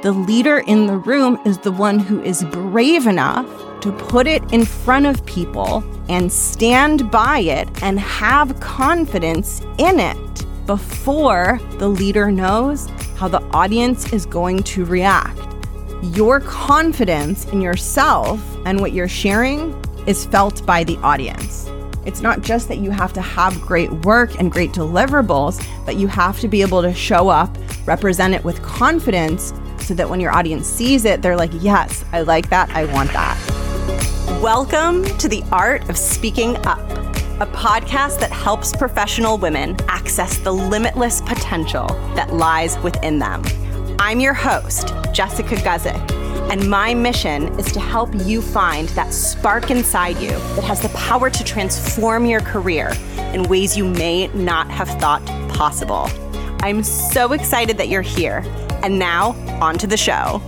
The leader in the room is the one who is brave enough to put it in front of people and stand by it and have confidence in it before the leader knows how the audience is going to react. Your confidence in yourself and what you're sharing is felt by the audience. It's not just that you have to have great work and great deliverables, but you have to be able to show up, represent it with confidence so that when your audience sees it, they're like, yes, I like that. I want that. Welcome to the Art of Speaking Up, a podcast that helps professional women access the limitless potential that lies within them. I'm your host, Jessica Guzik, and my mission is to help you find that spark inside you that has the power to transform your career in ways you may not have thought possible. I'm so excited that you're here and now, on to the show.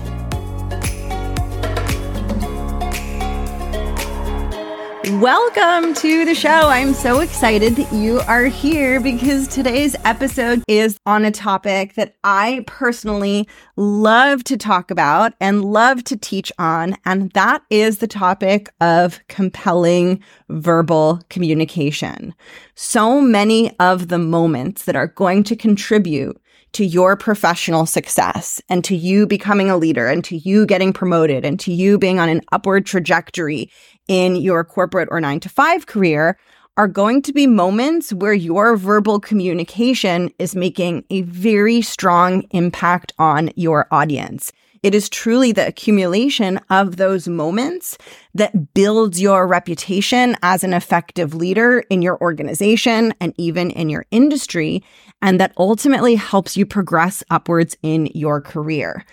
Welcome to the show. I'm so excited that you are here because today's episode is on a topic that I personally love to talk about and love to teach on. And that is the topic of compelling verbal communication. So many of the moments that are going to contribute to your professional success and to you becoming a leader and to you getting promoted and to you being on an upward trajectory in your corporate or nine to five career are going to be moments where your verbal communication is making a very strong impact on your audience. It is truly the accumulation of those moments that builds your reputation as an effective leader in your organization and even in your industry, and that ultimately helps you progress upwards in your career.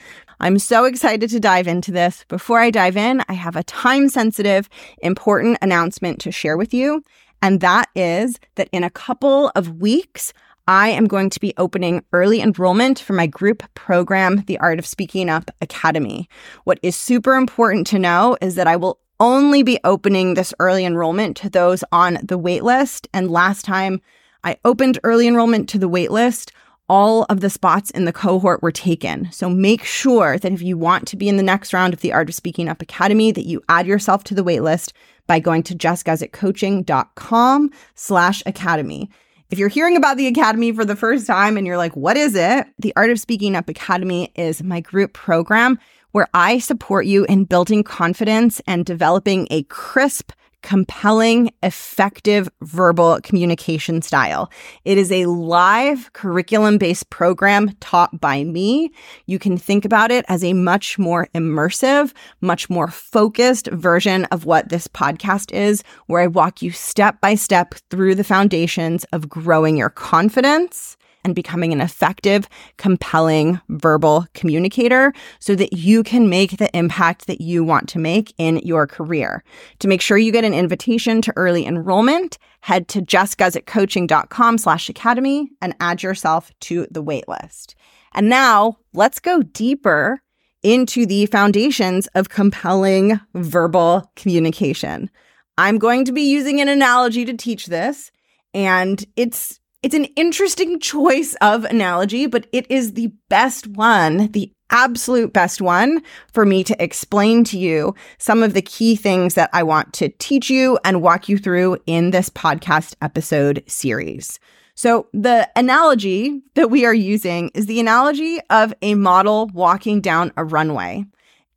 I'm so excited to dive into this. Before I dive in, I have a time sensitive, important announcement to share with you. And that is that in a couple of weeks, I am going to be opening early enrollment for my group program, the Art of Speaking Up Academy. What is super important to know is that I will only be opening this early enrollment to those on the waitlist. And last time I opened early enrollment to the waitlist, all of the spots in the cohort were taken. So make sure that if you want to be in the next round of the Art of Speaking Up Academy, that you add yourself to the waitlist by going to jessguzikcoaching.com slash academy. If you're hearing about the Academy for the first time and you're like, what is it? The Art of Speaking Up Academy is my group program where I support you in building confidence and developing a crisp, compelling, effective verbal communication style. It is a live curriculum based program taught by me. You can think about it as a much more immersive, much more focused version of what this podcast is, where I walk you step by step through the foundations of growing your confidence and becoming an effective, compelling verbal communicator so that you can make the impact that you want to make in your career. To make sure you get an invitation to early enrollment, head to jessguzikcoaching.com slash academy and add yourself to the waitlist. And now let's go deeper into the foundations of compelling verbal communication. I'm going to be using an analogy to teach this, and it's it's an interesting choice of analogy, but it is the best one, the absolute best one for me to explain to you some of the key things that I want to teach you and walk you through in this podcast episode series. So, the analogy that we are using is the analogy of a model walking down a runway.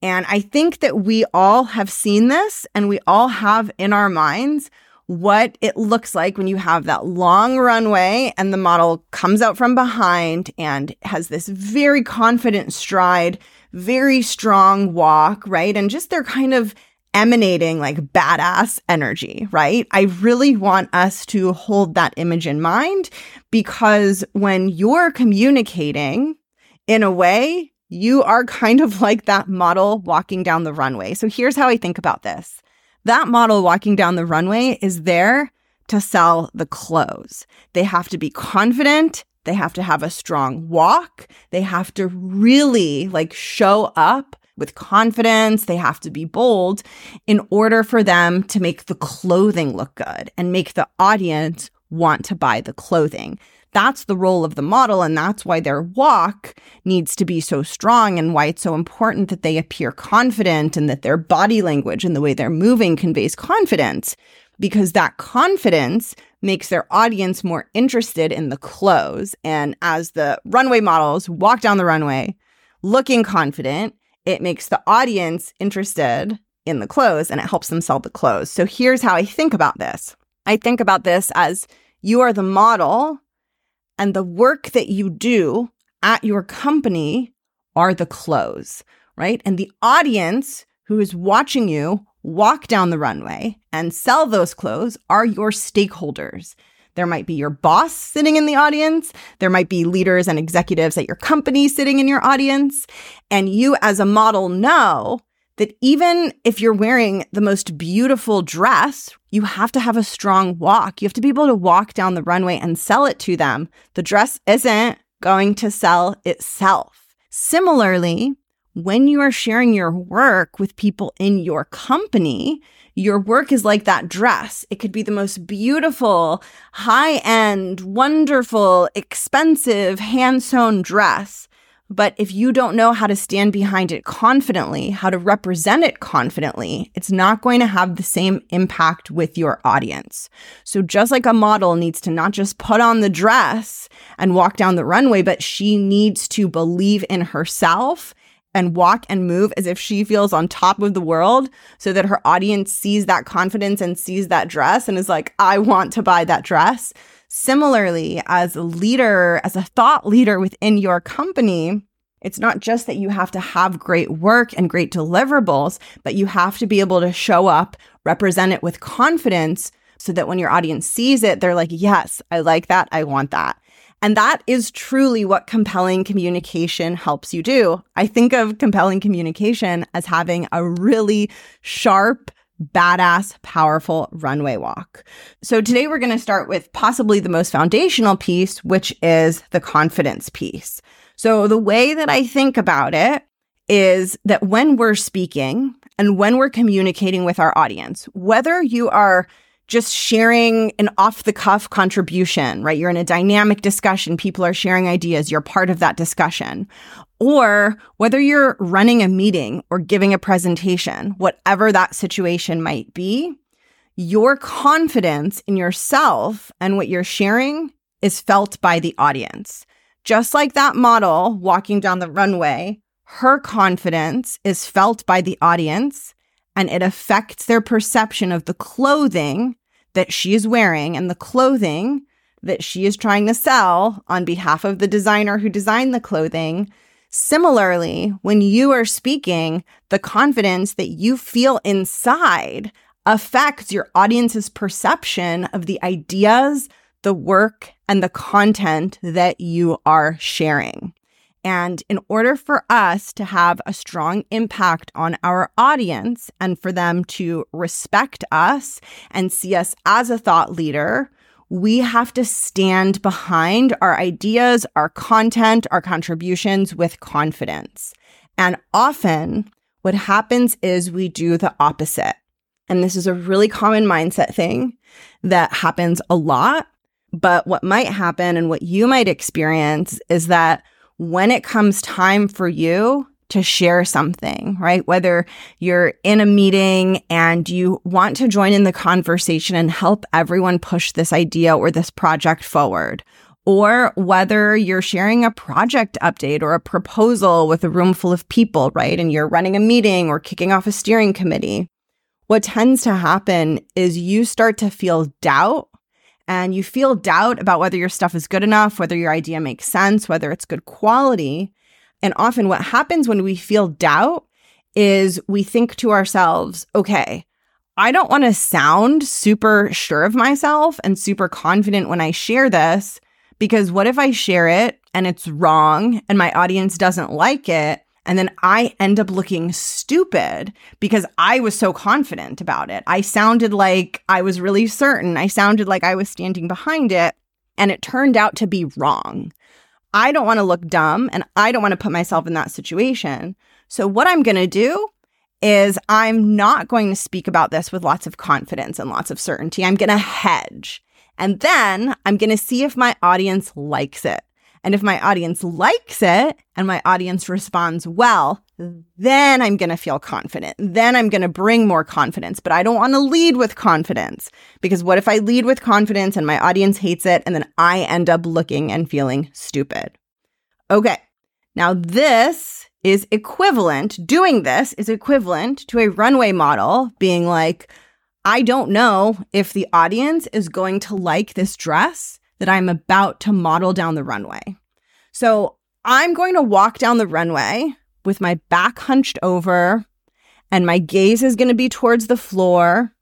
And I think that we all have seen this and we all have in our minds what it looks like when you have that long runway and the model comes out from behind and has this very confident stride, very strong walk, right? And just they're kind of emanating like badass energy, right? I really want us to hold that image in mind because when you're communicating in a way, you are kind of like that model walking down the runway. So here's how I think about this. That model walking down the runway is there to sell the clothes. They have to be confident. They have to have a strong walk. They have to really like show up with confidence. They have to be bold in order for them to make the clothing look good and make the audience want to buy the clothing. That's the role of the model. And that's why their walk needs to be so strong and why it's so important that they appear confident and that their body language and the way they're moving conveys confidence because that confidence makes their audience more interested in the clothes. And as the runway models walk down the runway looking confident, it makes the audience interested in the clothes and it helps them sell the clothes. So here's how I think about this I think about this as you are the model, and the work that you do at your company are the clothes, right? And the audience who is watching you walk down the runway and sell those clothes are your stakeholders. There might be your boss sitting in the audience. There might be leaders and executives at your company sitting in your audience. And you, as a model, know that even if you're wearing the most beautiful dress, you have to have a strong walk. You have to be able to walk down the runway and sell it to them. The dress isn't going to sell itself. Similarly, when you are sharing your work with people in your company, your work is like that dress. It could be the most beautiful, high end, wonderful, expensive, hand sewn dress. But if you don't know how to stand behind it confidently, how to represent it confidently, it's not going to have the same impact with your audience. So, just like a model needs to not just put on the dress and walk down the runway, but she needs to believe in herself and walk and move as if she feels on top of the world so that her audience sees that confidence and sees that dress and is like, I want to buy that dress. Similarly, as a leader, as a thought leader within your company, it's not just that you have to have great work and great deliverables, but you have to be able to show up, represent it with confidence so that when your audience sees it, they're like, yes, I like that. I want that. And that is truly what compelling communication helps you do. I think of compelling communication as having a really sharp, badass, powerful runway walk. So today we're going to start with possibly the most foundational piece, which is the confidence piece. So the way that I think about it is that when we're speaking and when we're communicating with our audience, whether you are just sharing an off the cuff contribution, right? You're in a dynamic discussion. People are sharing ideas. You're part of that discussion. Or whether you're running a meeting or giving a presentation, whatever that situation might be, your confidence in yourself and what you're sharing is felt by the audience. Just like that model walking down the runway, her confidence is felt by the audience and it affects their perception of the clothing that she is wearing and the clothing that she is trying to sell on behalf of the designer who designed the clothing. Similarly, when you are speaking, the confidence that you feel inside affects your audience's perception of the ideas, the work, and the content that you are sharing. And in order for us to have a strong impact on our audience and for them to respect us and see us as a thought leader, we have to stand behind our ideas, our content, our contributions with confidence. And often what happens is we do the opposite. And this is a really common mindset thing that happens a lot. But what might happen and what you might experience is that when it comes time for you to share something, right? Whether you're in a meeting and you want to join in the conversation and help everyone push this idea or this project forward, or whether you're sharing a project update or a proposal with a room full of people, right? And you're running a meeting or kicking off a steering committee. What tends to happen is you start to feel doubt and you feel doubt about whether your stuff is good enough, whether your idea makes sense, whether it's good quality. And often what happens when we feel doubt is we think to ourselves, okay, I don't want to sound super sure of myself and super confident when I share this because what if I share it and it's wrong and my audience doesn't like it? And then I end up looking stupid because I was so confident about it. I sounded like I was really certain. I sounded like I was standing behind it. And it turned out to be wrong. I don't want to look dumb and I don't want to put myself in that situation. So, what I'm going to do is I'm not going to speak about this with lots of confidence and lots of certainty. I'm going to hedge. And then I'm going to see if my audience likes it. And if my audience likes it and my audience responds well, then I'm going to feel confident. Then I'm going to bring more confidence. But I don't want to lead with confidence because what if I lead with confidence and my audience hates it and then I end up looking and feeling stupid? Okay. Now this is equivalent, doing this is equivalent to a runway model being like, I don't know if the audience is going to like this dress that I'm about to model down the runway. So I'm going to walk down the runway with my back hunched over, and my gaze is going to be towards the floor.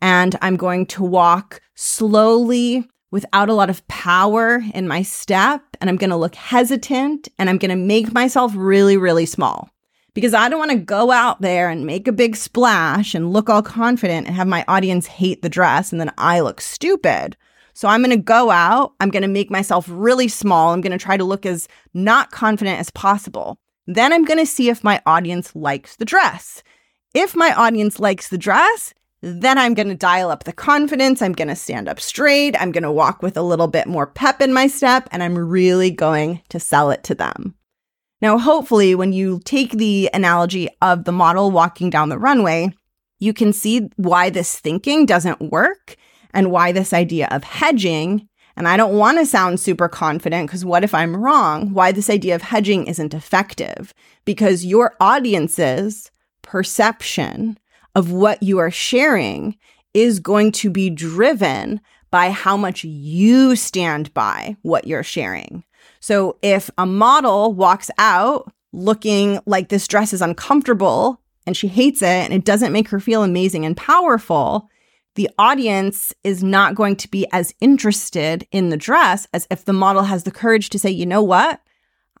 And I'm going to walk slowly without a lot of power in my step. And I'm going to look hesitant and I'm going to make myself really, really small because I don't want to go out there and make a big splash and look all confident and have my audience hate the dress and then I look stupid. So I'm going to go out. I'm going to make myself really small. I'm going to try to look as not confident as possible. Then I'm going to see if my audience likes the dress. If my audience likes the dress, then I'm going to dial up the confidence. I'm going to stand up straight. I'm going to walk with a little bit more pep in my step, and I'm really going to sell it to them. Now, hopefully, when you take the analogy of the model walking down the runway, you can see why this thinking doesn't work and why this idea of hedging, and I don't want to sound super confident because what if I'm wrong? Why this idea of hedging isn't effective? Because your audience's perception of what you are sharing is going to be driven by how much you stand by what you're sharing. So if a model walks out looking like this dress is uncomfortable and she hates it and it doesn't make her feel amazing and powerful, the audience is not going to be as interested in the dress as if the model has the courage to say, you know what?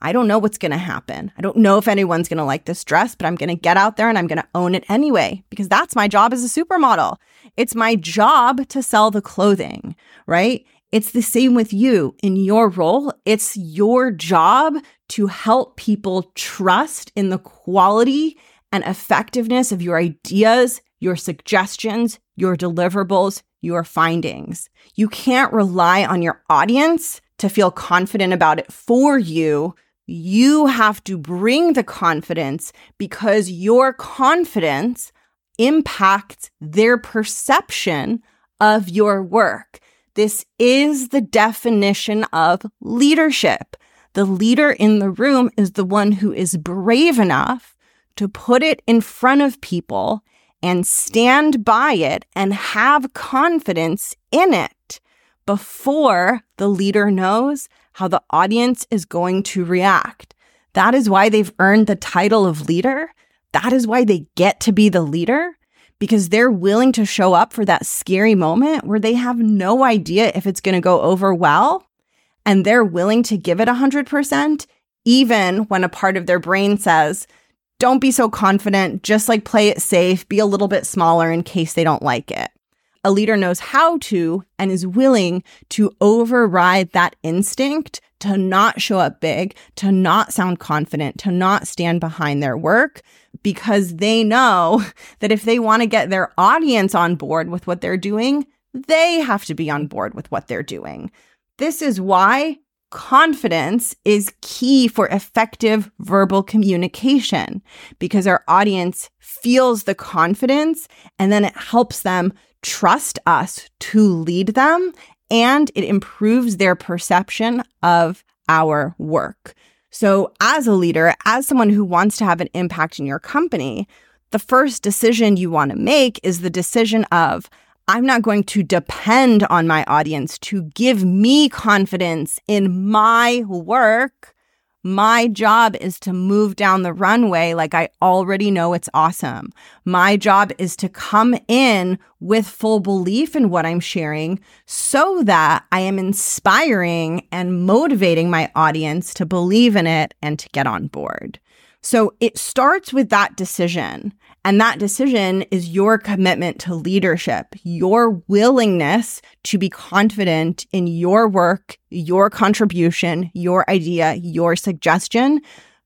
I don't know what's going to happen. I don't know if anyone's going to like this dress, but I'm going to get out there and I'm going to own it anyway, because that's my job as a supermodel. It's my job to sell the clothing, right? It's the same with you in your role. It's your job to help people trust in the quality and effectiveness of your ideas, your suggestions, your deliverables, your findings. You can't rely on your audience to feel confident about it for you. You have to bring the confidence because your confidence impacts their perception of your work. This is the definition of leadership. The leader in the room is the one who is brave enough to put it in front of people and stand by it and have confidence in it before the leader knows how the audience is going to react. That is why they've earned the title of leader. That is why they get to be the leader because they're willing to show up for that scary moment where they have no idea if it's going to go over well. And they're willing to give it 100%, even when a part of their brain says, don't be so confident. Just like play it safe, be a little bit smaller in case they don't like it. A leader knows how to and is willing to override that instinct to not show up big, to not sound confident, to not stand behind their work because they know that if they want to get their audience on board with what they're doing, they have to be on board with what they're doing. This is why confidence is key for effective verbal communication because our audience feels the confidence and then it helps them trust us to lead them and it improves their perception of our work. So, as a leader, as someone who wants to have an impact in your company, the first decision you want to make is the decision of, I'm not going to depend on my audience to give me confidence in my work. My job is to move down the runway like I already know it's awesome. My job is to come in with full belief in what I'm sharing so that I am inspiring and motivating my audience to believe in it and to get on board. So it starts with that decision. And that decision is your commitment to leadership, your willingness to be confident in your work, your contribution, your idea, your suggestion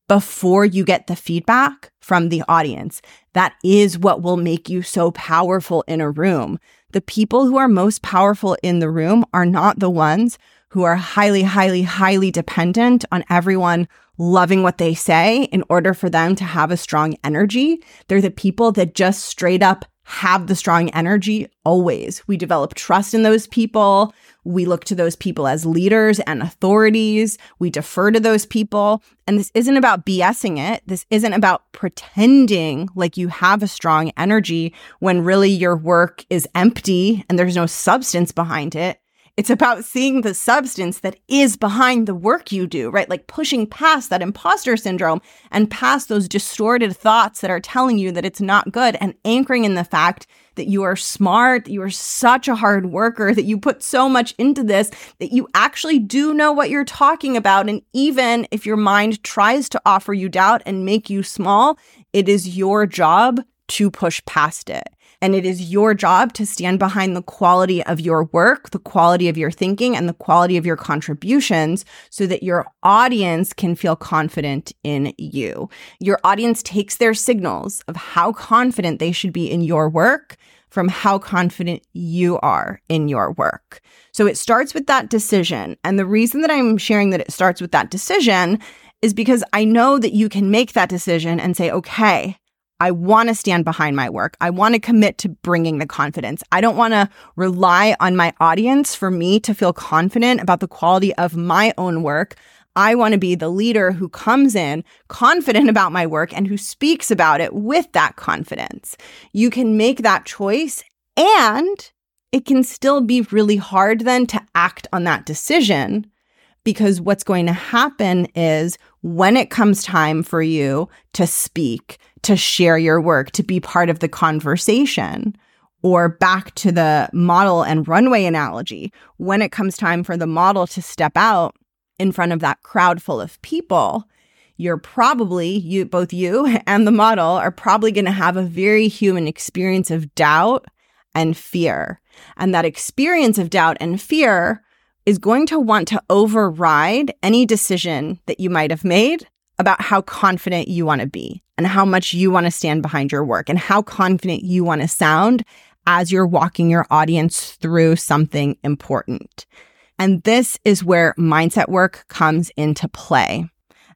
before you get the feedback from the audience. That is what will make you so powerful in a room. The people who are most powerful in the room are not the ones who are highly, highly, highly dependent on everyone loving what they say in order for them to have a strong energy. They're the people that just straight up have the strong energy always. We develop trust in those people. We look to those people as leaders and authorities. We defer to those people. And this isn't about BSing it. This isn't about pretending like you have a strong energy when really your work is empty and there's no substance behind it. It's about seeing the substance that is behind the work you do, right? Like pushing past that imposter syndrome and past those distorted thoughts that are telling you that it's not good and anchoring in the fact that you are smart, that you are such a hard worker, that you put so much into this, that you actually do know what you're talking about. And even if your mind tries to offer you doubt and make you small, it is your job to push past it. And it is your job to stand behind the quality of your work, the quality of your thinking, and the quality of your contributions so that your audience can feel confident in you. Your audience takes their signals of how confident they should be in your work from how confident you are in your work. So it starts with that decision. And the reason that I'm sharing that it starts with that decision is because I know that you can make that decision and say, okay, I want to stand behind my work. I want to commit to bringing the confidence. I don't want to rely on my audience for me to feel confident about the quality of my own work. I want to be the leader who comes in confident about my work and who speaks about it with that confidence. You can make that choice and it can still be really hard then to act on that decision because what's going to happen is when it comes time for you to speak, to share your work, to be part of the conversation. Or back to the model and runway analogy, when it comes time for the model to step out in front of that crowd full of people, you're probably, you both you and the model are probably going to have a very human experience of doubt and fear. And that experience of doubt and fear is going to want to override any decision that you might have made about how confident you want to be and how much you want to stand behind your work and how confident you want to sound as you're walking your audience through something important. And this is where mindset work comes into play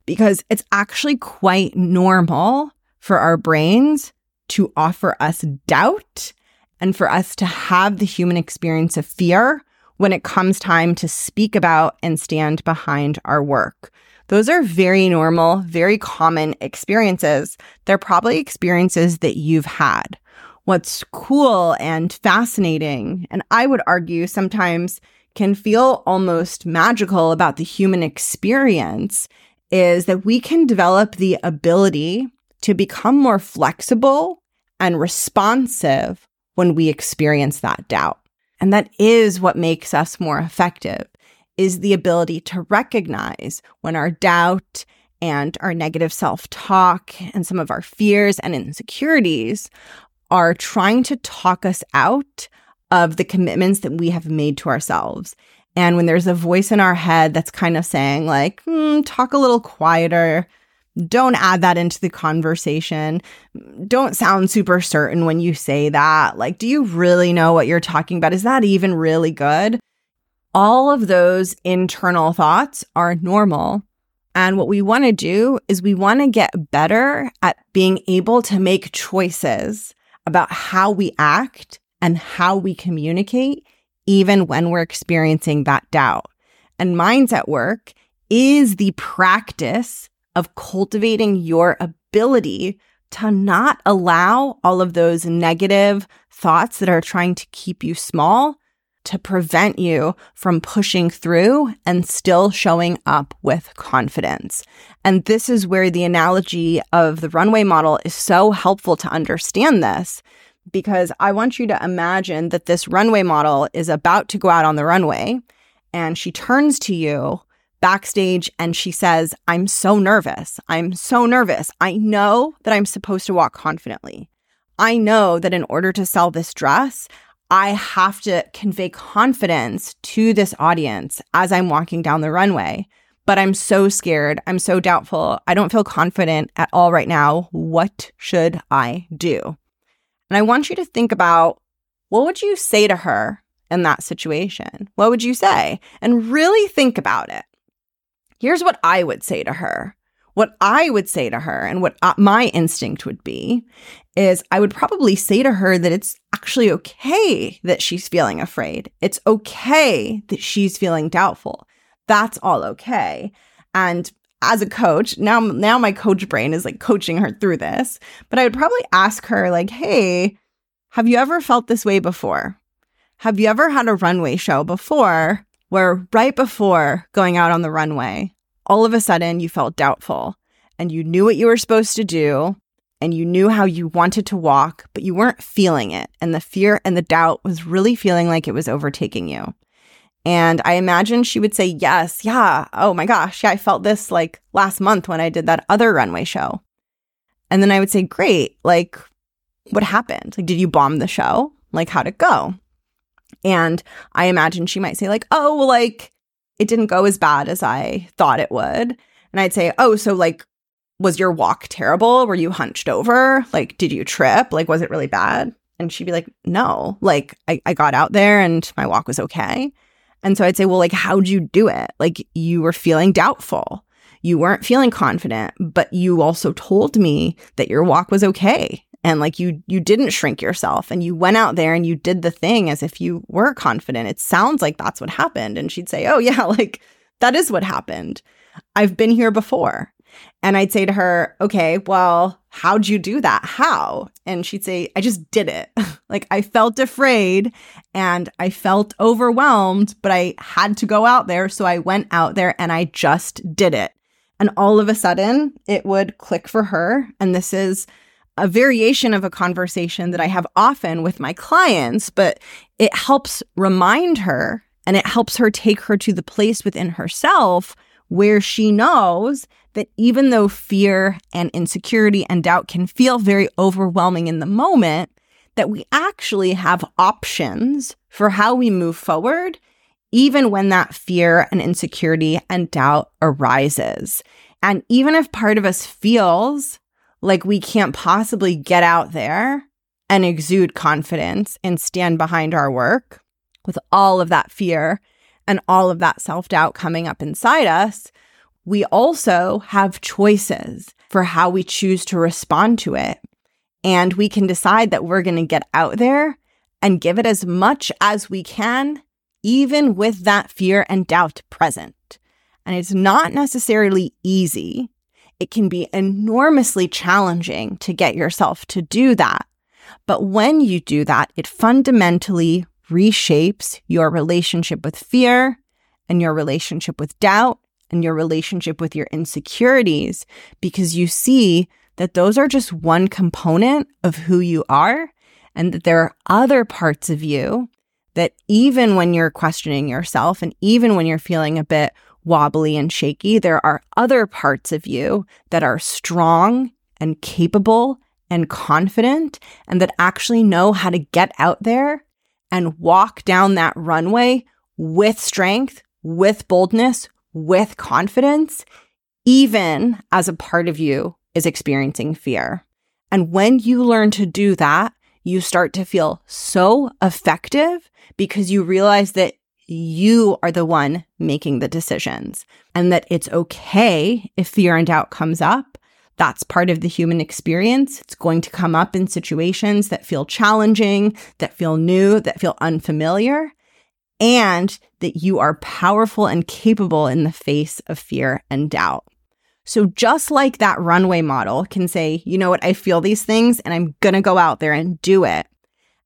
because it's actually quite normal for our brains to offer us doubt and for us to have the human experience of fear when it comes time to speak about and stand behind our work. Those are very normal, very common experiences. They're probably experiences that you've had. What's cool and fascinating, and I would argue sometimes can feel almost magical about the human experience, is that we can develop the ability to become more flexible and responsive when we experience that doubt. And that is what makes us more effective is the ability to recognize when our doubt and our negative self talk and some of our fears and insecurities are trying to talk us out of the commitments that we have made to ourselves. And when there's a voice in our head that's kind of saying, like, mm, talk a little quieter, don't add that into the conversation. Don't sound super certain when you say that. Like, do you really know what you're talking about? Is that even really good? all of those internal thoughts are normal. And what we want to do is we want to get better at being able to make choices about how we act and how we communicate, even when we're experiencing that doubt. And mindset work is the practice of cultivating your ability to not allow all of those negative thoughts that are trying to keep you small to prevent you from pushing through and still showing up with confidence. And this is where the analogy of the runway model is so helpful to understand this because I want you to imagine that this runway model is about to go out on the runway and she turns to you backstage and she says, I'm so nervous. I'm so nervous. I know that I'm supposed to walk confidently. I know that in order to sell this dress, I have to convey confidence to this audience as I'm walking down the runway. But I'm so scared. I'm so doubtful. I don't feel confident at all right now. What should I do? And I want you to think about what would you say to her in that situation? What would you say? And really think about it. Here's what I would say to her. What I would say to her and what uh, my instinct would be is I would probably say to her that it's actually okay that she's feeling afraid. It's okay that she's feeling doubtful. That's all okay. And as a coach, now now my coach brain is like coaching her through this, but I would probably ask her like, "Hey, have you ever felt this way before? Have you ever had a runway show before where right before going out on the runway, all of a sudden you felt doubtful and you knew what you were supposed to do and you knew how you wanted to walk, but you weren't feeling it. And the fear and the doubt was really feeling like it was overtaking you. And I imagine she would say, Yes, yeah. Oh my gosh. Yeah, I felt this like last month when I did that other runway show. And then I would say, Great. Like, what happened? Like, did you bomb the show? Like, how'd it go? And I imagine she might say, like, Oh, well, like, it didn't go as bad as I thought it would. And I'd say, Oh, so like, was your walk terrible? Were you hunched over? Like, did you trip? Like, was it really bad? And she'd be like, No, like, I, I got out there and my walk was okay. And so I'd say, well, like, how'd you do it? Like, you were feeling doubtful. You weren't feeling confident, but you also told me that your walk was okay. And like you you didn't shrink yourself and you went out there and you did the thing as if you were confident. It sounds like that's what happened. And she'd say, Oh yeah, like that is what happened. I've been here before. And I'd say to her, okay, well, how'd you do that? How? And she'd say, I just did it. like I felt afraid and I felt overwhelmed, but I had to go out there. So I went out there and I just did it. And all of a sudden it would click for her. And this is a variation of a conversation that I have often with my clients, but it helps remind her and it helps her take her to the place within herself where she knows that even though fear and insecurity and doubt can feel very overwhelming in the moment, that we actually have options for how we move forward, even when that fear and insecurity and doubt arises. And even if part of us feels like we can't possibly get out there and exude confidence and stand behind our work with all of that fear and all of that self doubt coming up inside us, we also have choices for how we choose to respond to it. And we can decide that we're going to get out there and give it as much as we can, even with that fear and doubt present. And it's not necessarily easy. It can be enormously challenging to get yourself to do that. But when you do that, it fundamentally reshapes your relationship with fear and your relationship with doubt and your relationship with your insecurities because you see that those are just one component of who you are and that there are other parts of you that even when you're questioning yourself and even when you're feeling a bit wobbly and shaky, there are other parts of you that are strong and capable and confident and that actually know how to get out there and walk down that runway with strength, with boldness, with confidence, even as a part of you is experiencing fear. And when you learn to do that, you start to feel so effective because you realize that you are the one making the decisions and that it's okay if fear and doubt comes up. That's part of the human experience. It's going to come up in situations that feel challenging, that feel new, that feel unfamiliar and that you are powerful and capable in the face of fear and doubt. So, just like that runway model can say, you know what, I feel these things and I'm going to go out there and do it.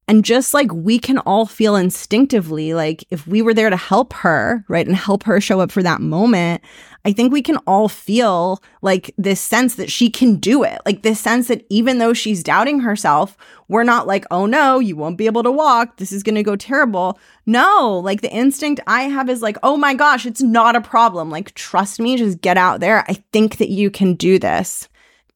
And just like we can all feel instinctively, like if we were there to help her, right, and help her show up for that moment, I think we can all feel like this sense that she can do it. Like this sense that even though she's doubting herself, we're not like, oh no, you won't be able to walk. This is going to go terrible. No, like the instinct I have is like, oh my gosh, it's not a problem. Like, trust me, just get out there. I think that you can do this.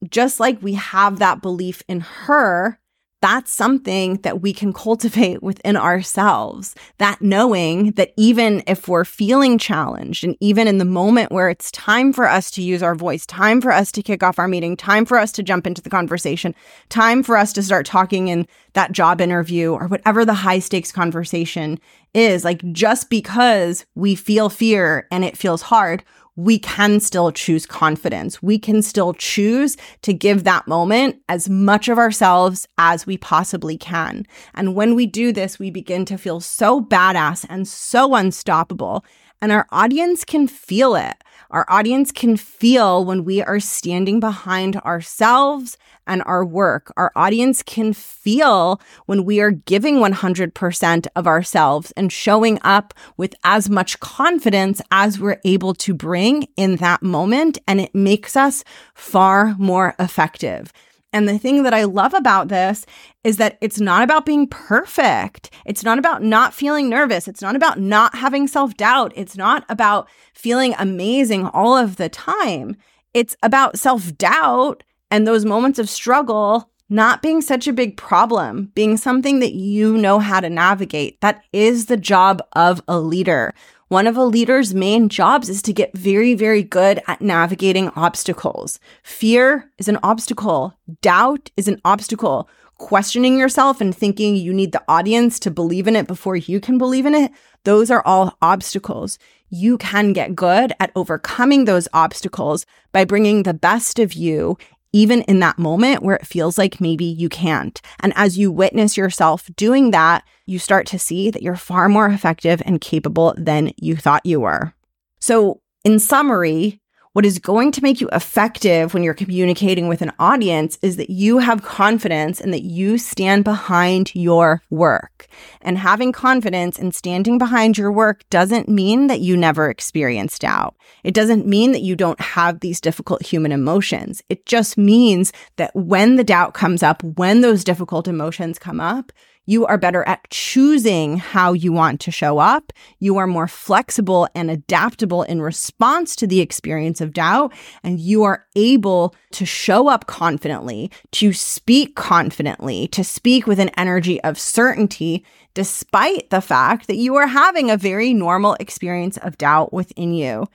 Just like we have that belief in her that's something that we can cultivate within ourselves. That knowing that even if we're feeling challenged and even in the moment where it's time for us to use our voice, time for us to kick off our meeting, time for us to jump into the conversation, time for us to start talking in that job interview or whatever the high stakes conversation is, like just because we feel fear and it feels hard, we can still choose confidence. We can still choose to give that moment as much of ourselves as we possibly can. And when we do this, we begin to feel so badass and so unstoppable. And our audience can feel it. Our audience can feel when we are standing behind ourselves and our work. Our audience can feel when we are giving 100% of ourselves and showing up with as much confidence as we're able to bring in that moment. And it makes us far more effective. And the thing that I love about this is that it's not about being perfect. It's not about not feeling nervous. It's not about not having self doubt. It's not about feeling amazing all of the time. It's about self doubt and those moments of struggle not being such a big problem, being something that you know how to navigate. That is the job of a leader. One of a leader's main jobs is to get very, very good at navigating obstacles. Fear is an obstacle. Doubt is an obstacle. Questioning yourself and thinking you need the audience to believe in it before you can believe in it, those are all obstacles. You can get good at overcoming those obstacles by bringing the best of you even in that moment where it feels like maybe you can't. And as you witness yourself doing that, you start to see that you're far more effective and capable than you thought you were. So, in summary, what is going to make you effective when you're communicating with an audience is that you have confidence and that you stand behind your work. And having confidence and standing behind your work doesn't mean that you never experience doubt. It doesn't mean that you don't have these difficult human emotions. It just means that when the doubt comes up, when those difficult emotions come up, you are better at choosing how you want to show up. You are more flexible and adaptable in response to the experience of doubt. And you are able to show up confidently, to speak confidently, to speak with an energy of certainty, despite the fact that you are having a very normal experience of doubt within you.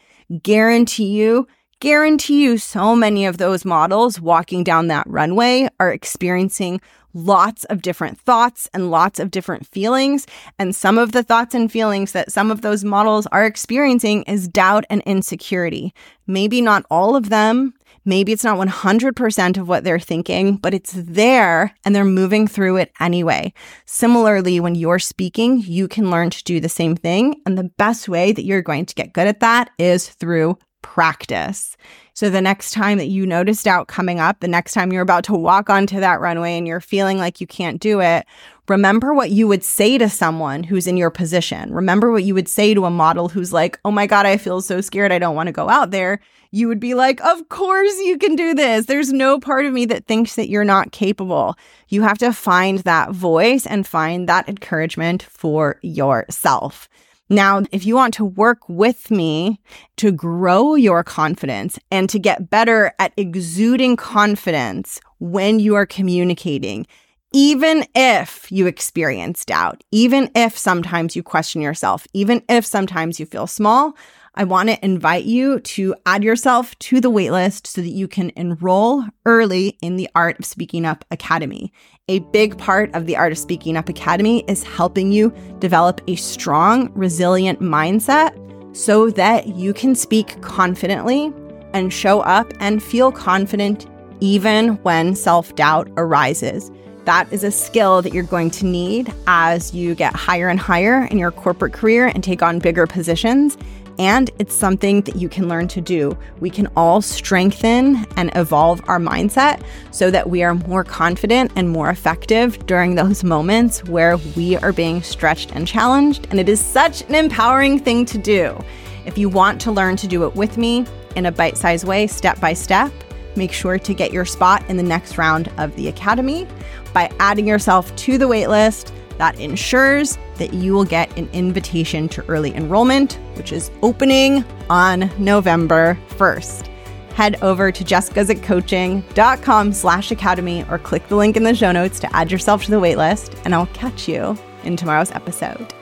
Guarantee you guarantee you so many of those models walking down that runway are experiencing lots of different thoughts and lots of different feelings. And some of the thoughts and feelings that some of those models are experiencing is doubt and insecurity. Maybe not all of them. Maybe it's not 100% of what they're thinking, but it's there and they're moving through it anyway. Similarly, when you're speaking, you can learn to do the same thing. And the best way that you're going to get good at that is through practice. So the next time that you notice doubt coming up, the next time you're about to walk onto that runway and you're feeling like you can't do it, remember what you would say to someone who's in your position. Remember what you would say to a model who's like, oh my God, I feel so scared. I don't want to go out there. You would be like, of course you can do this. There's no part of me that thinks that you're not capable. You have to find that voice and find that encouragement for yourself. Now, if you want to work with me to grow your confidence and to get better at exuding confidence when you are communicating, even if you experience doubt, even if sometimes you question yourself, even if sometimes you feel small, I want to invite you to add yourself to the waitlist so that you can enroll early in the Art of Speaking Up Academy. A big part of the Art of Speaking Up Academy is helping you develop a strong, resilient mindset so that you can speak confidently and show up and feel confident even when self doubt arises. That is a skill that you're going to need as you get higher and higher in your corporate career and take on bigger positions and it's something that you can learn to do. We can all strengthen and evolve our mindset so that we are more confident and more effective during those moments where we are being stretched and challenged. And it is such an empowering thing to do. If you want to learn to do it with me in a bite sized way, step by step, make sure to get your spot in the next round of the Academy by adding yourself to the waitlist that ensures that you will get an invitation to early enrollment, which is opening on November 1st. head over to jessguzikcoaching.com slash academy or click the link in the show notes to add yourself to the waitlist, and I'll catch you in tomorrow's episode.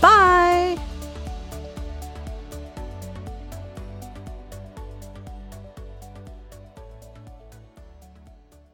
Bye!